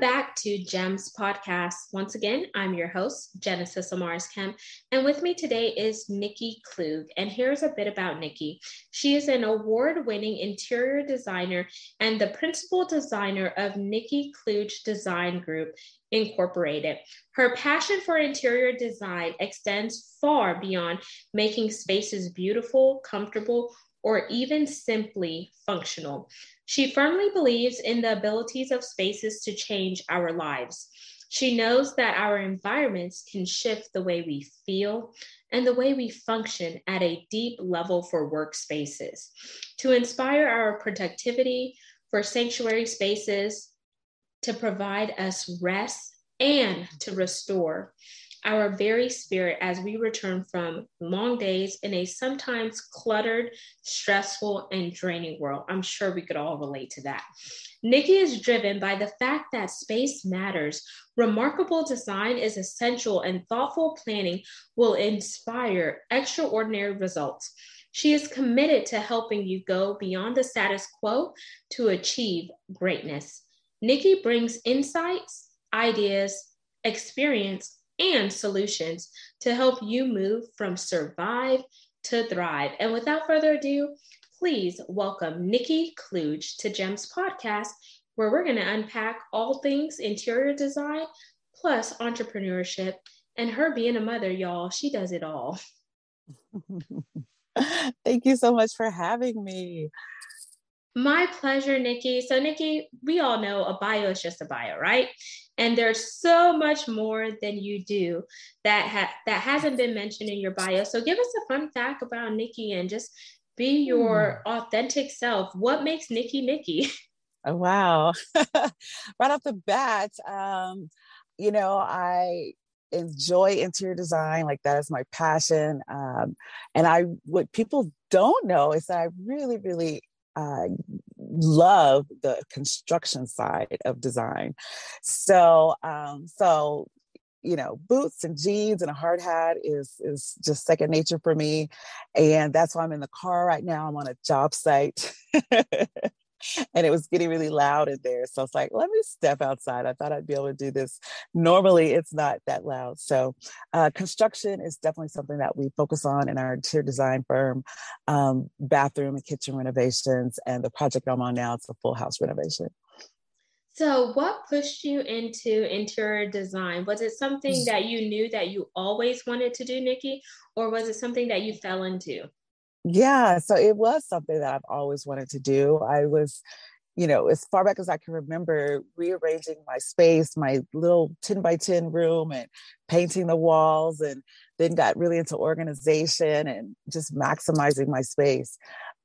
back to GEMS Podcast. Once again, I'm your host, Genesis Amaris Kemp, and with me today is Nikki Klugh. And here's a bit about Nikki. She is an award winning interior designer and the principal designer of Nikki Klugh Design Group Incorporated. Her passion for interior design extends far beyond making spaces beautiful, comfortable, or even simply functional. She firmly believes in the abilities of spaces to change our lives. She knows that our environments can shift the way we feel and the way we function at a deep level for workspaces. To inspire our productivity for sanctuary spaces, to provide us rest and to restore our very spirit as we return from long days in a sometimes cluttered, stressful, and draining world. I'm sure we could all relate to that. Nikki is driven by the fact that space matters. Remarkable design is essential, and thoughtful planning will inspire extraordinary results. She is committed to helping you go beyond the status quo to achieve greatness. Nikki brings insights, ideas, experience, and solutions to help you move from survive to thrive. And without further ado, please welcome Nikki Klugh to GEMS Podcast, where we're going to unpack all things interior design plus entrepreneurship. And her being a mother, y'all, she does it all. Thank you so much for having me. My pleasure, Nikki. So, Nikki, we all know a bio is just a bio, right? And there's so much more than you do that ha- that hasn't been mentioned in your bio. So, give us a fun fact about Nikki and just be your hmm. authentic self. What makes Nikki Nikki? Oh, wow. right off the bat, um, you know, I enjoy interior design like that is my passion um, and i what people don't know is that i really really uh, love the construction side of design. So, um, so you know, boots and jeans and a hard hat is is just second nature for me, and that's why I'm in the car right now. I'm on a job site. and it was getting really loud in there. So I was like, let me step outside. I thought I'd be able to do this. Normally, it's not that loud. So, uh, construction is definitely something that we focus on in our interior design firm, um, bathroom and kitchen renovations. And the project I'm on now is a full house renovation. So, what pushed you into interior design? Was it something mm. that you knew that you always wanted to do, Nikki, or was it something that you fell into? Yeah so it was something that i've always wanted to do. I was you know as far back as i can remember rearranging my space my little 10 by 10 room and painting the walls and then got really into organization and just maximizing my space.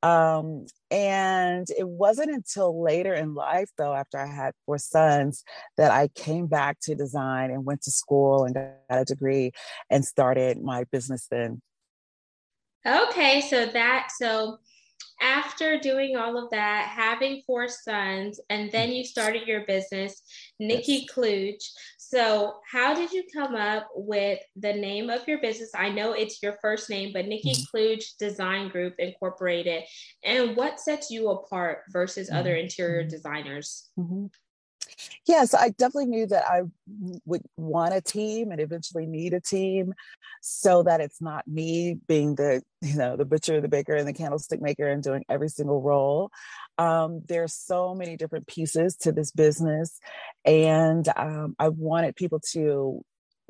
Um, and it wasn't until later in life though after i had four sons that i came back to design and went to school and got a degree and started my business then Okay, so that so after doing all of that, having four sons, and then you started your business, Nikki yes. Klugh. So, how did you come up with the name of your business? I know it's your first name, but Nikki mm-hmm. Klugh Design Group Incorporated. And what sets you apart versus mm-hmm. other interior designers? Mm-hmm. Yes, I definitely knew that I would want a team and eventually need a team so that it's not me being the, you know, the butcher, the baker, and the candlestick maker and doing every single role. Um, there's so many different pieces to this business. And um, I wanted people to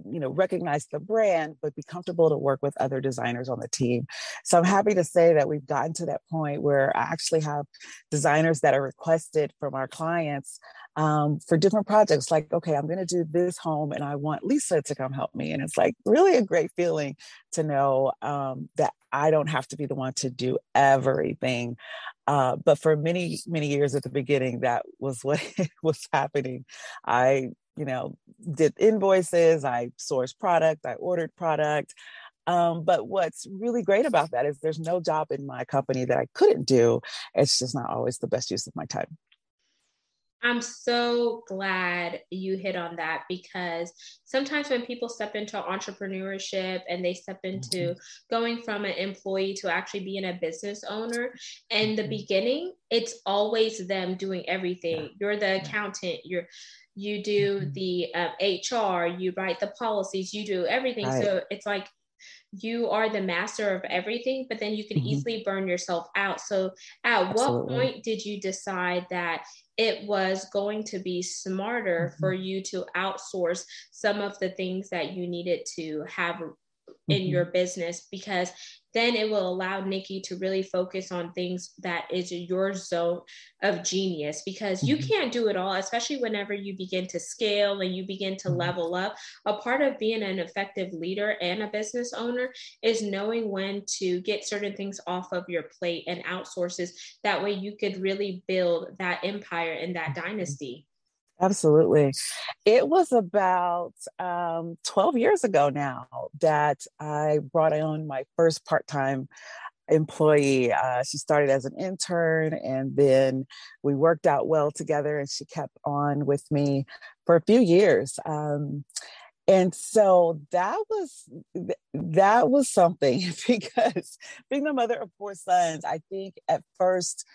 you know recognize the brand but be comfortable to work with other designers on the team. So i'm happy to say that we've gotten to that point where i actually have designers that are requested from our clients um, for different projects like okay i'm going to do this home and i want lisa to come help me. And it's like really a great feeling to know um, that i don't have to be the one to do everything uh, but for many many years at the beginning that was what was happening. I you know, did invoices, I sourced product, I ordered product. Um, but what's really great about that is there's no job in my company that I couldn't do. It's just not always the best use of my time. I'm so glad you hit on that because sometimes when people step into entrepreneurship and they step into mm-hmm. going from an employee to actually being a business owner, in the mm-hmm. beginning, it's always them doing everything. You're the accountant, you're you do mm-hmm. the uh, HR, you write the policies, you do everything. Right. So it's like you are the master of everything, but then you can mm-hmm. easily burn yourself out. So, at Absolutely. what point did you decide that it was going to be smarter mm-hmm. for you to outsource some of the things that you needed to have in mm-hmm. your business because then it will allow Nikki to really focus on things that is your zone of genius because you mm-hmm. can't do it all, especially whenever you begin to scale and you begin to mm-hmm. level up. A part of being an effective leader and a business owner is knowing when to get certain things off of your plate and outsources. That way you could really build that empire and that dynasty. Absolutely. It was about um, 12 years ago now that I brought on my first part time employee. Uh, she started as an intern and then we worked out well together and she kept on with me for a few years. Um, and so that was that was something because being the mother of four sons i think at first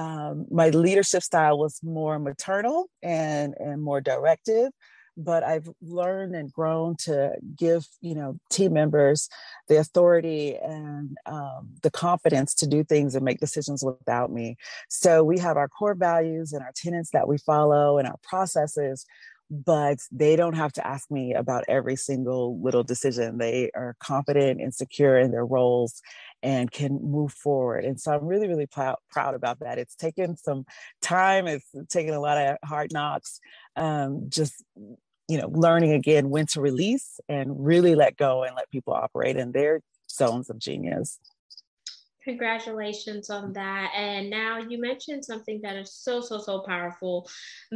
um, my leadership style was more maternal and and more directive but i've learned and grown to give you know team members the authority and um, the confidence to do things and make decisions without me so we have our core values and our tenets that we follow and our processes but they don't have to ask me about every single little decision. They are confident and secure in their roles and can move forward. And so I'm really, really proud, proud about that. It's taken some time, it's taken a lot of hard knocks, um, just you know, learning again when to release and really let go and let people operate in their zones of genius. Congratulations on that. And now you mentioned something that is so, so, so powerful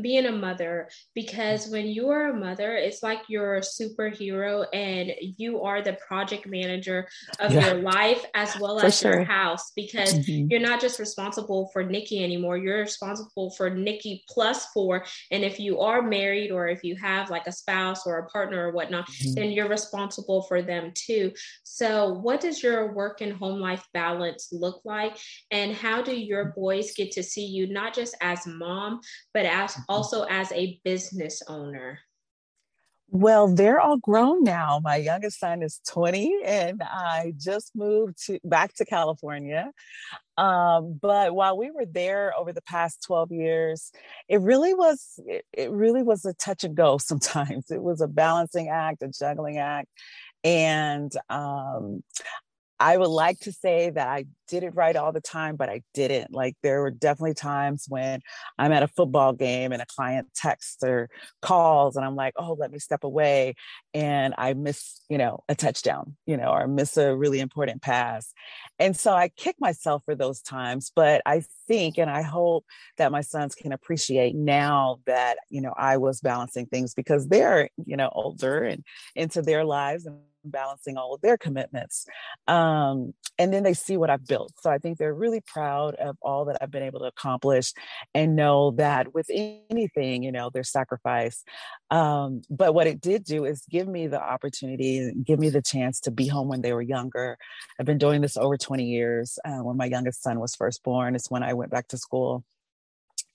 being a mother, because when you are a mother, it's like you're a superhero and you are the project manager of yeah. your life as well for as sure. your house, because mm-hmm. you're not just responsible for Nikki anymore, you're responsible for Nikki plus four. And if you are married or if you have like a spouse or a partner or whatnot, mm-hmm. then you're responsible for them too. So, what does your work and home life balance? Look like? And how do your boys get to see you not just as mom, but as mm-hmm. also as a business owner? Well, they're all grown now. My youngest son is 20 and I just moved to back to California. Um, but while we were there over the past 12 years, it really was it, it really was a touch and go sometimes. It was a balancing act, a juggling act. And um, I would like to say that I did it right all the time, but I didn't. Like there were definitely times when I'm at a football game and a client texts or calls and I'm like, oh, let me step away. And I miss, you know, a touchdown, you know, or miss a really important pass. And so I kick myself for those times. But I think and I hope that my sons can appreciate now that, you know, I was balancing things because they're, you know, older and into their lives and balancing all of their commitments. Um, and then they see what I've built. So I think they're really proud of all that I've been able to accomplish and know that with anything, you know, there's sacrifice. Um, but what it did do is give me the opportunity, give me the chance to be home when they were younger. I've been doing this over 20 years. Uh, when my youngest son was first born, it's when I went back to school.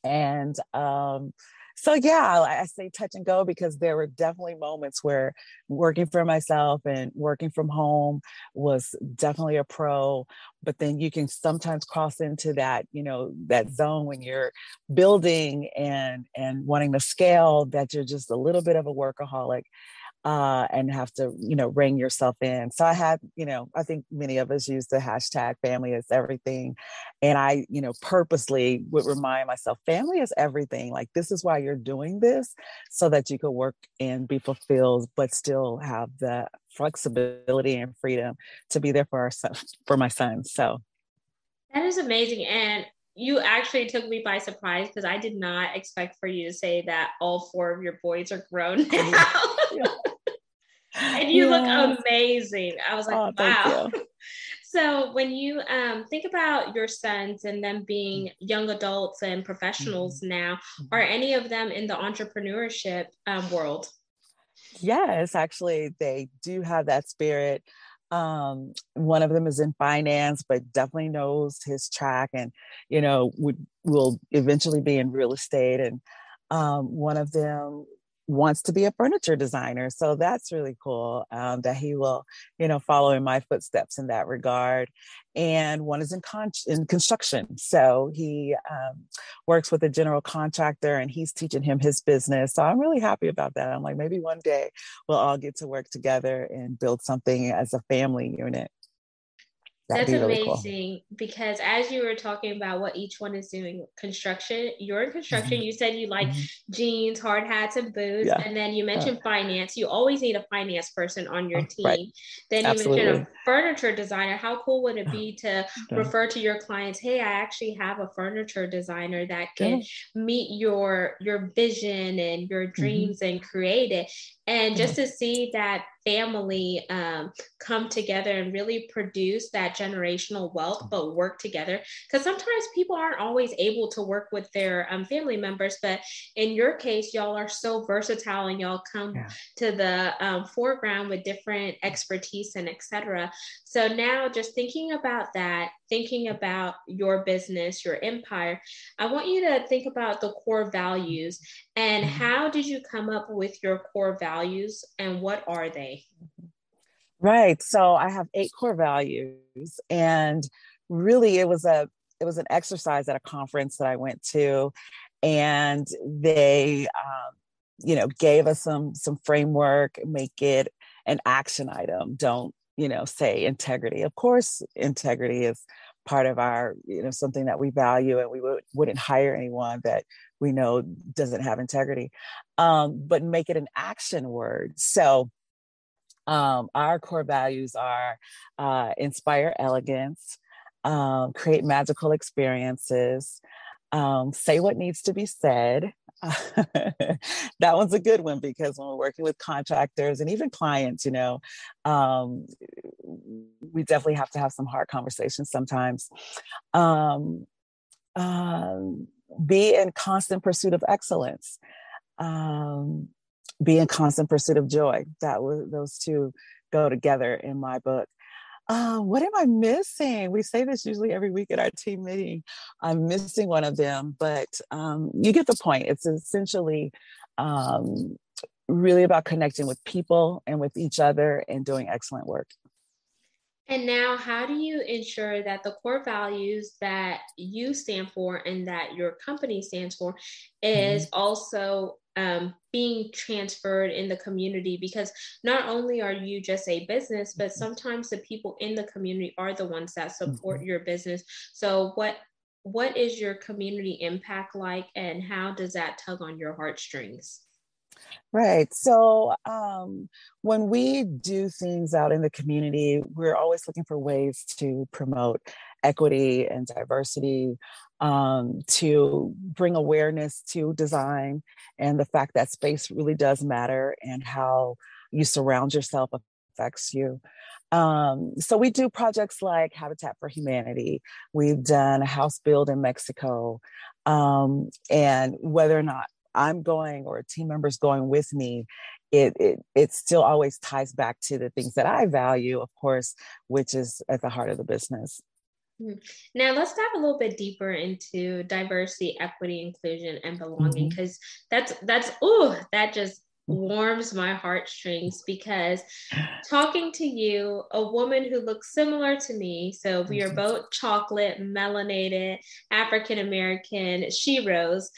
And um, so yeah I, say touch and go because there were definitely moments where working for myself and working from home was definitely a pro but then you can sometimes cross into that you know that zone when you're building and and wanting to scale that you're just a little bit of a workaholic uh, and have to, you know, ring yourself in. So I had, you know, I think many of us use the hashtag family is everything. And I, you know, purposely would remind myself family is everything. Like, this is why you're doing this so that you could work and be fulfilled, but still have the flexibility and freedom to be there for our son, for my son. So that is amazing. And you actually took me by surprise because I did not expect for you to say that all four of your boys are grown now. and you yes. look amazing. I was like, oh, wow. so when you um, think about your sons and them being young adults and professionals mm-hmm. now, are mm-hmm. any of them in the entrepreneurship um, world? Yes, actually, they do have that spirit. Um, one of them is in finance, but definitely knows his track and, you know, would will eventually be in real estate. And um, one of them wants to be a furniture designer. So that's really cool um, that he will, you know, follow in my footsteps in that regard. And one is in, con- in construction. So he um, works with a general contractor and he's teaching him his business. So I'm really happy about that. I'm like, maybe one day we'll all get to work together and build something as a family unit. That'd That's really amazing cool. because as you were talking about what each one is doing, construction, you're in construction. Mm-hmm. You said you like mm-hmm. jeans, hard hats, and boots. Yeah. And then you mentioned yeah. finance. You always need a finance person on your oh, team. Right. Then you mentioned a furniture designer. How cool would it be to yeah. refer to your clients, hey, I actually have a furniture designer that can meet your your vision and your mm-hmm. dreams mm-hmm. and create it. And just to see that family um, come together and really produce that generational wealth, but work together. Because sometimes people aren't always able to work with their um, family members, but in your case, y'all are so versatile and y'all come yeah. to the um, foreground with different expertise and etc. So now, just thinking about that, thinking about your business, your empire, I want you to think about the core values and mm-hmm. how did you come up with your core values and what are they? Right. So I have eight core values and really it was a it was an exercise at a conference that I went to and they um, you know gave us some some framework make it an action item don't you know say integrity of course integrity is part of our you know something that we value and we would, wouldn't hire anyone that we know doesn't have integrity um, but make it an action word so um, our core values are uh, inspire elegance um, create magical experiences um, say what needs to be said that one's a good one because when we're working with contractors and even clients, you know, um, we definitely have to have some hard conversations sometimes. Um, um, be in constant pursuit of excellence. Um, be in constant pursuit of joy. That was those two go together in my book uh, what am I missing? We say this usually every week at our team meeting. I'm missing one of them, but um, you get the point. It's essentially um, really about connecting with people and with each other and doing excellent work. And now, how do you ensure that the core values that you stand for and that your company stands for is mm-hmm. also um, being transferred in the community because not only are you just a business but mm-hmm. sometimes the people in the community are the ones that support mm-hmm. your business so what what is your community impact like and how does that tug on your heartstrings Right. So um, when we do things out in the community, we're always looking for ways to promote equity and diversity, um, to bring awareness to design and the fact that space really does matter and how you surround yourself affects you. Um, so we do projects like Habitat for Humanity. We've done a house build in Mexico. Um, and whether or not I'm going or a team member's going with me, it, it it still always ties back to the things that I value, of course, which is at the heart of the business. Mm-hmm. Now let's dive a little bit deeper into diversity, equity, inclusion, and belonging because mm-hmm. that's that's oh that just warms my heartstrings because talking to you, a woman who looks similar to me, so we are mm-hmm. both chocolate, melanated, African American, sheroes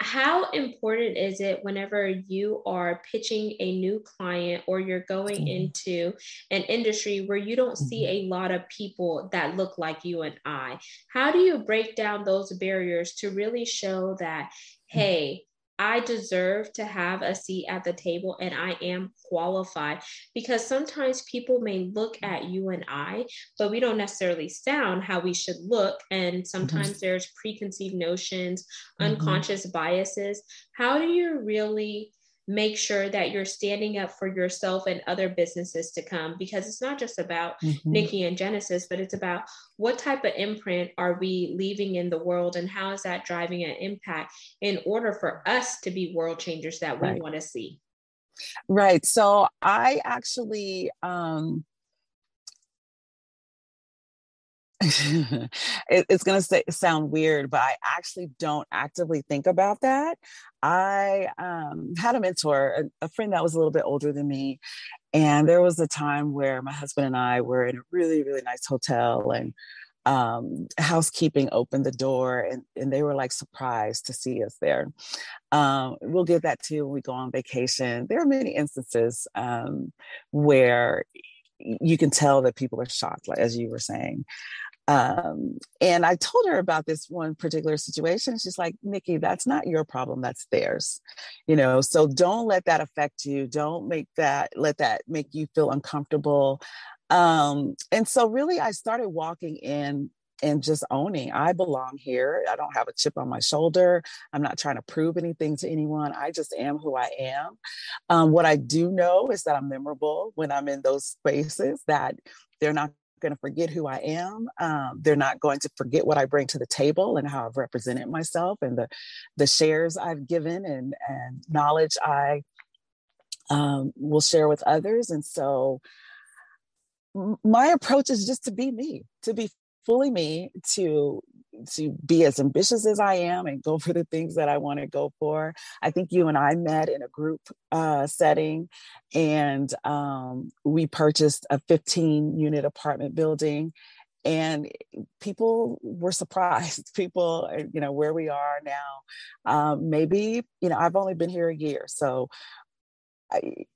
how important is it whenever you are pitching a new client or you're going mm-hmm. into an industry where you don't see mm-hmm. a lot of people that look like you and I? How do you break down those barriers to really show that, mm. hey, I deserve to have a seat at the table and I am qualified because sometimes people may look at you and I, but we don't necessarily sound how we should look. And mm-hmm. sometimes mm-hmm. there's preconceived notions, mm-hmm. unconscious biases. How do you really make sure that you're standing up for yourself and other businesses to come because it's not just about mm-hmm. Nikki and Genesis, but it's about what type of imprint are we leaving in the world and how is that driving an impact in order for us to be world changers that we right. want to see. Right. So I actually um it, it's going to sound weird, but I actually don't actively think about that. I um, had a mentor, a, a, friend that was a little bit older than me. And there was a time where my husband and I were in a really, really nice hotel and um, housekeeping opened the door and, and they were like surprised to see us there. Um, we'll get that too when we go on vacation. There are many instances um, where you can tell that people are shocked, like as you were saying. Um, and I told her about this one particular situation. She's like, Nikki, that's not your problem, that's theirs. You know, so don't let that affect you. Don't make that, let that make you feel uncomfortable. Um, and so really I started walking in and just owning I belong here. I don't have a chip on my shoulder. I'm not trying to prove anything to anyone. I just am who I am. Um, what I do know is that I'm memorable when I'm in those spaces, that they're not going to forget who I am. Um, they're not going to forget what I bring to the table and how I've represented myself and the the shares I've given and and knowledge I um, will share with others. And so my approach is just to be me, to be fully me, to to be as ambitious as I am and go for the things that I want to go for. I think you and I met in a group uh, setting, and um, we purchased a 15 unit apartment building. And people were surprised. People, uh, you know, where we are now. Um, maybe, you know, I've only been here a year, so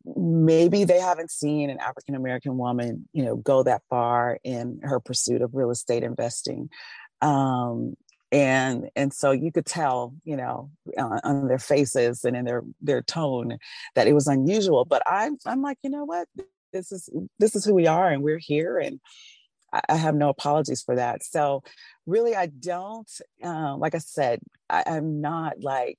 maybe they haven't seen an African American woman, you know, go that far in her pursuit of real estate investing. Um, and and so you could tell you know on their faces and in their their tone that it was unusual but i'm i'm like you know what this is this is who we are and we're here and i, I have no apologies for that so really i don't uh, like i said I, i'm not like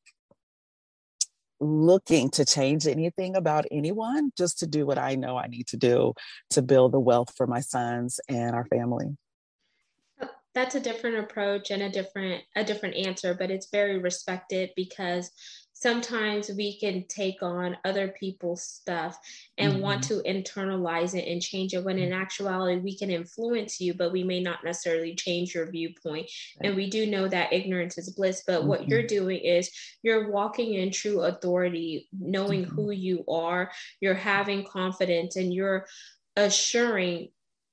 looking to change anything about anyone, just to do what I know I need to do to build the wealth for my sons and our family. That's a different approach and a different a different answer, but it's very respected because sometimes we can take on other people's stuff and mm-hmm. want to internalize it and change it when in actuality we can influence you but we may not necessarily change your viewpoint and we do know that ignorance is bliss but mm-hmm. what you're doing is you're walking in true authority knowing mm-hmm. who you are you're having confidence and you're assuring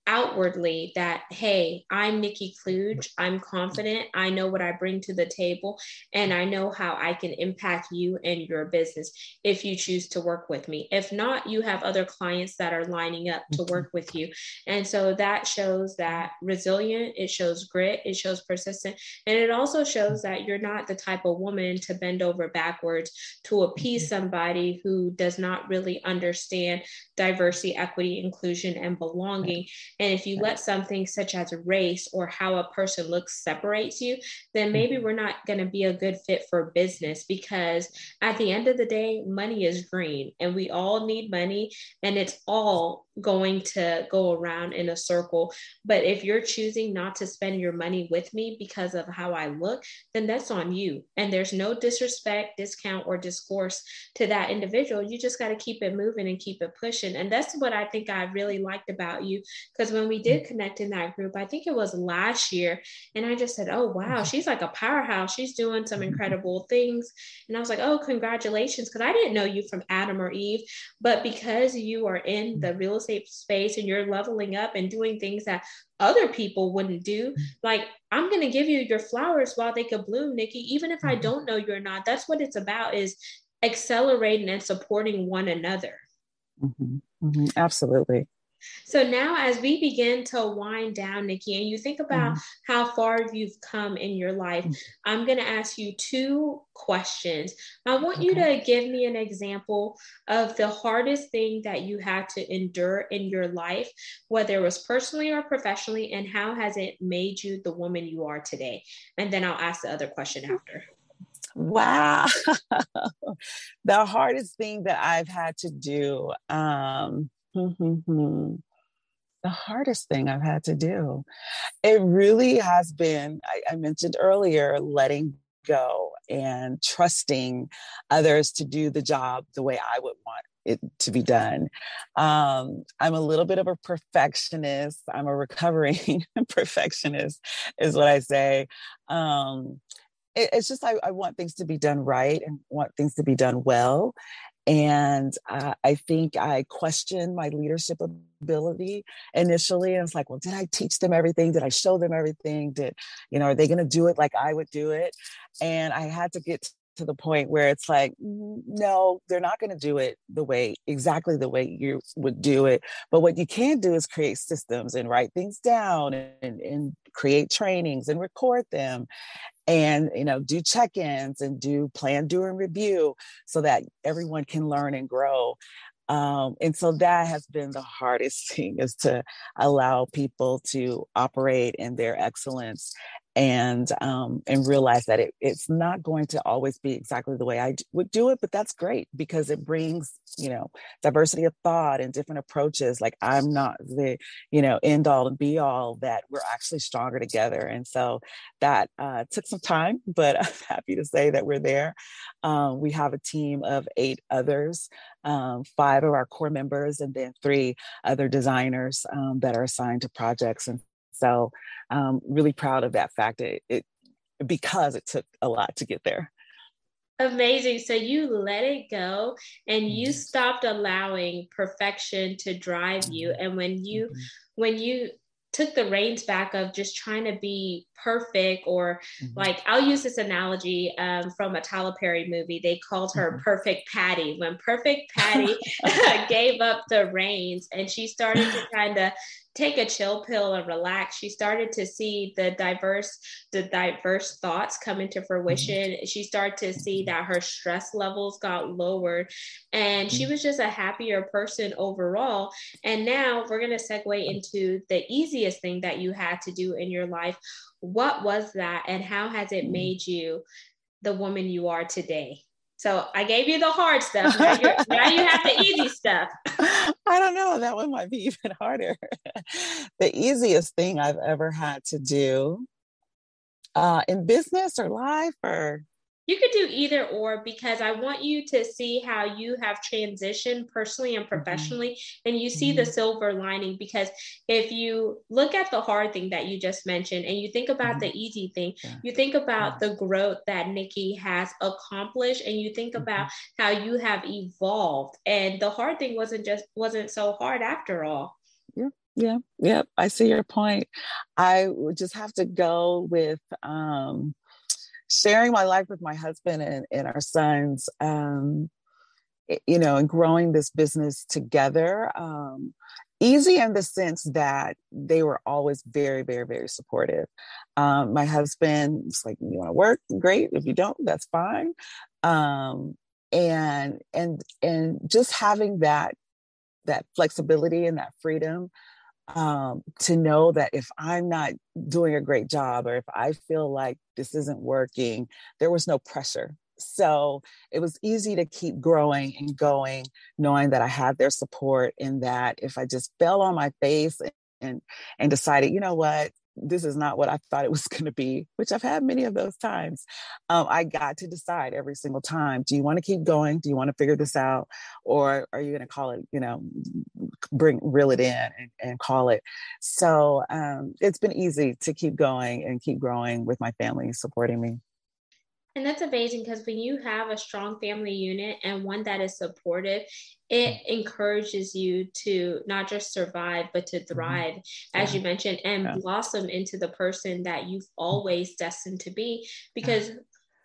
outwardly that hey i'm nikki klugh i'm confident i know what i bring to the table and i know how i can impact you and your business if you choose to work with me. If not you have other clients that are lining up to work with you. And so that shows that resilient it shows grit it shows persistent and it also shows that you're not the type of woman to bend over backwards to appease mm-hmm. somebody who does not really understand diversity equity inclusion and belonging and if you let something such as race or how a person looks separates you, then maybe mm-hmm. we're not going to be a good fit for business because at the end of the day, money is green and we all need money and it's all going to go around in a circle. But if you're choosing not to spend your money with me because of how I look, then that's on you. And there's no disrespect, discount, or discourse to that individual. You just got to keep it moving and keep it pushing. And that's what I think I really liked about you. Because when we did connect in that group, I think it was last year, and I just said, Oh, wow, mm-hmm. she's like a powerhouse. She's doing some mm-hmm. incredible things. And I was like, Oh, congratulations. Because I didn't know you from Adam or Eve. But because you are in the real safe space and you're leveling up and doing things that other people wouldn't do like i'm going to give you your flowers while they could bloom nikki even if i mm-hmm. don't know you or not that's what it's about is accelerating and supporting one another mm-hmm. Mm-hmm. absolutely so now, as we begin to wind down, Nikki, and you think about mm-hmm. how far you've come in your life, mm-hmm. I'm going to ask you two questions. I want okay. you to give me an example of the hardest thing that you had to endure in your life, whether it was personally or professionally, and how has it made you the woman you are today? And then I'll ask the other question after. Wow. the hardest thing that I've had to do. Um, the hardest thing I've had to do. It really has been, I, I mentioned earlier, letting go and trusting others to do the job the way I would want it to be done. Um, I'm a little bit of a perfectionist. I'm a recovering perfectionist, is what I say. Um, it, it's just I, I, want things to be done right and want things to be done well. And uh, I think I questioned my leadership ability initially. And it's like, well, did I teach them everything? Did I show them everything? Did, you know, are they going to do it like I would do it? And I had to get to the point where it's like no they're not going to do it the way exactly the way you would do it. But what you can do is create systems and write things down and, and create trainings and record them and you know do check-ins and do plan do and review so that everyone can learn and grow. Um, and so that has been the hardest thing is to allow people to operate in their excellence and um, and realize that it, it's not going to always be exactly the way I would do it, but that's great because it brings you know diversity of thought and different approaches. Like I'm not the you know end all and be all that we're actually stronger together, and so that uh, took some time, but I'm happy to say that we're there. Um, we have a team of eight others, um, five of our core members, and then three other designers um, that are assigned to projects and so um, really proud of that fact it, it because it took a lot to get there. Amazing. So you let it go and you stopped allowing perfection to drive you. Mm-hmm. And when you mm-hmm. when you took the reins back of just trying to be perfect or mm-hmm. like I'll use this analogy um, from a Tyler Perry movie. They called her mm-hmm. Perfect Patty. When Perfect Patty gave up the reins and she started to kind of take a chill pill and relax she started to see the diverse the diverse thoughts come into fruition mm-hmm. she started to see that her stress levels got lowered and she mm-hmm. was just a happier person overall and now we're going to segue into the easiest thing that you had to do in your life what was that and how has it mm-hmm. made you the woman you are today so I gave you the hard stuff. Now, now, you have the easy stuff. I don't know. That one might be even harder. the easiest thing I've ever had to do uh, in business or life or you could do either or because I want you to see how you have transitioned personally and mm-hmm. professionally, mm-hmm. and you see mm-hmm. the silver lining. Because if you look at the hard thing that you just mentioned and you think about mm-hmm. the easy thing, yeah. you think about yeah. the growth that Nikki has accomplished, and you think about mm-hmm. how you have evolved. And the hard thing wasn't just wasn't so hard after all. Yeah. Yeah, yeah, I see your point. I would just have to go with um sharing my life with my husband and, and our sons, um, you know, and growing this business together. Um, easy in the sense that they were always very, very, very supportive. Um, my was like, "You want to work? Great. If you don't, that's fine." Um, and and and just having that that flexibility and that freedom um, to know that if I'm not doing a great job or if I feel like this isn't working, there was no pressure. So it was easy to keep growing and going, knowing that I had their support in that if I just fell on my face and and, and decided, you know what, this is not what I thought it was going to be, which I've had many of those times. Um, I got to decide every single time do you want to keep going? Do you want to figure this out? Or are you going to call it, you know, bring, reel it in and, and call it? So um, it's been easy to keep going and keep growing with my family supporting me. And that's amazing because when you have a strong family unit and one that is supportive, it mm. encourages you to not just survive, but to mm-hmm. thrive, mm-hmm. as yeah. you mentioned, and yeah. blossom into the person that you've always destined to be. Because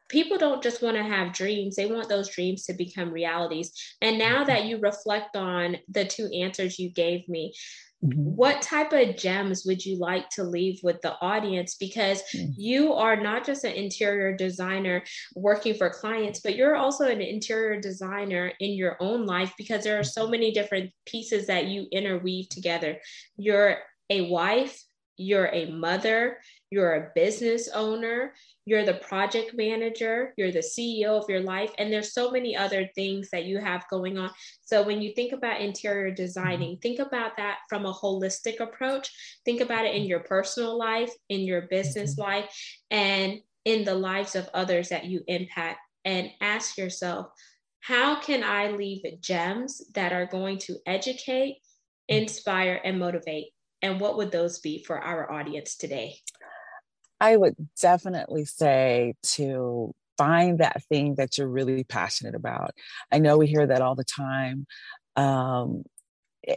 people don't just want to have dreams, they want those dreams to become realities. And now mm-hmm. that you reflect on the two answers you gave me, Mm-hmm. What type of gems would you like to leave with the audience? Because mm-hmm. you are not just an interior designer working for clients, but you're also an interior designer in your own life because there are so many different pieces that you interweave together. You're a wife, you're a mother, you're a business owner, you're the project manager, you're the CEO of your life, and there's so many other things that you have going on. So when you think about interior designing, think about that from a holistic approach. Think about it in your personal life, in your business mm-hmm. life, and in the lives of others that you impact. And ask yourself, how can I leave gems that are going to educate, inspire, and motivate? And what would those be for our audience today? I would definitely say to find that thing that you're really passionate about. I know we hear that all the time. Um,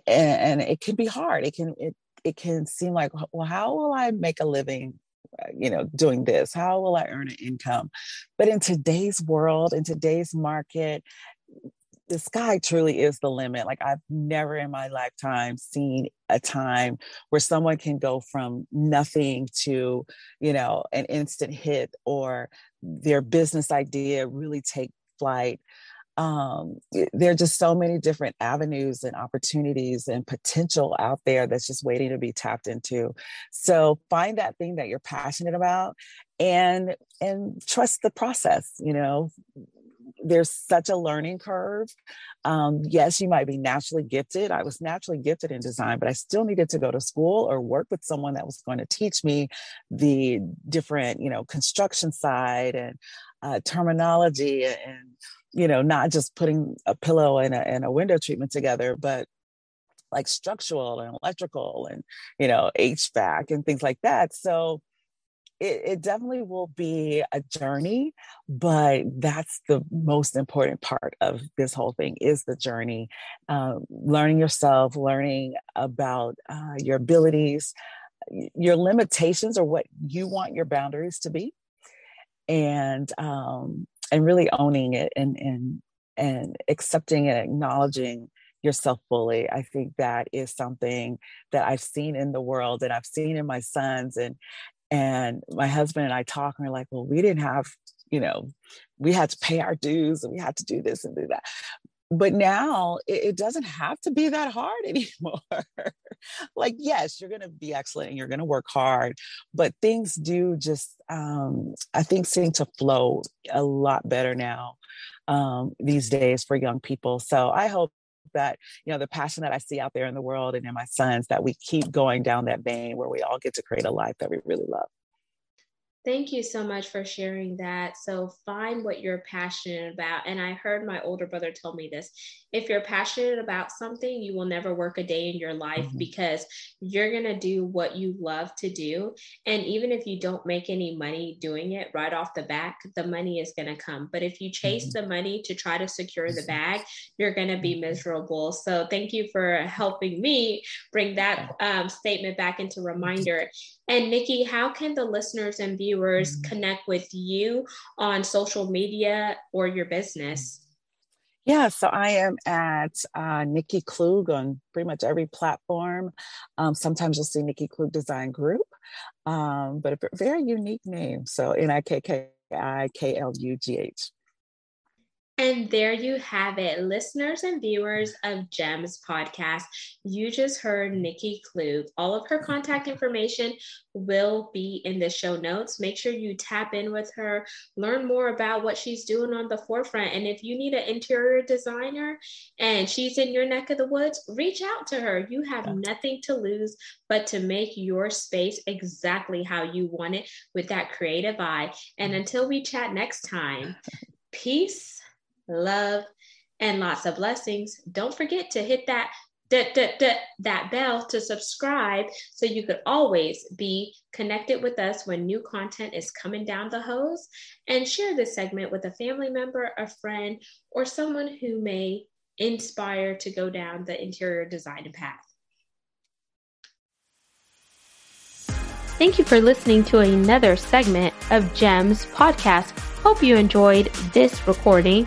and, and it can be hard. It can it it can seem like, well, how will I make a living uh, you know doing this how will i earn an income but in today's world in today's market the sky truly is the limit. Like I've never in my lifetime seen a time where someone can go from nothing to, you know, an instant hit or their business idea really take flight. Um, there are just so many different avenues and opportunities and potential out there that's just waiting to be tapped into. So find that thing that you're passionate about and and trust the process you know there's such a learning curve. Um, yes, you might be naturally gifted. I was naturally gifted in design, but I still needed to go to school or work with someone that was going to teach me the different, you know, construction side and uh, terminology and, you know, not just putting a pillow and a, and a window treatment together, but like structural and electrical and, you know, HVAC and things like that. So, it, it definitely will be a journey, but that's the most important part of this whole thing is the journey. Uh, learning yourself, learning about uh, your abilities, your limitations, or what you want your boundaries to be, and um, and really owning it and and and accepting and acknowledging yourself fully. I think that is something that I've seen in the world and I've seen in my sons and and my husband and I talk, and we're like, well, we didn't have, you know, we had to pay our dues and we had to do this and do that. But now it, it doesn't have to be that hard anymore. like, yes, you're going to be excellent and you're going to work hard, but things do just, um, I think, seem to flow a lot better now um, these days for young people. So I hope that you know the passion that i see out there in the world and in my sons that we keep going down that vein where we all get to create a life that we really love Thank you so much for sharing that. So, find what you're passionate about. And I heard my older brother tell me this if you're passionate about something, you will never work a day in your life mm-hmm. because you're going to do what you love to do. And even if you don't make any money doing it right off the back, the money is going to come. But if you chase mm-hmm. the money to try to secure the bag, you're going to be mm-hmm. miserable. So, thank you for helping me bring that um, statement back into reminder. And Nikki, how can the listeners and viewers mm-hmm. connect with you on social media or your business? Yeah, so I am at uh, Nikki Klugh on pretty much every platform. Um, sometimes you'll see Nikki Klugh Design Group, um, but a very unique name. So N I K K I K L U G H. And there you have it, listeners and viewers of GEMS podcast. You just heard Nikki Klugh. All of her contact information will be in the show notes. Make sure you tap in with her, learn more about what she's doing on the forefront. And if you need an interior designer and she's in your neck of the woods, reach out to her. You have nothing to lose but to make your space exactly how you want it with that creative eye. And mm-hmm. until we chat next time, peace love, and lots of blessings. Don't forget to hit that that bell to subscribe so you could always be connected with us when new content is coming down the hose and share this segment with a family member, a friend, or someone who may inspire to go down the interior design path. Thank you for listening to another segment of GEMS podcast. Hope you enjoyed this recording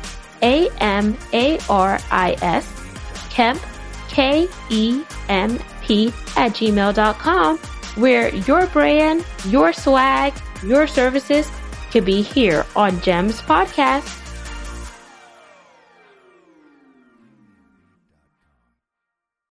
A M A R I S, Kemp, K E M P, at gmail.com, where your brand, your swag, your services could be here on GEMS Podcast.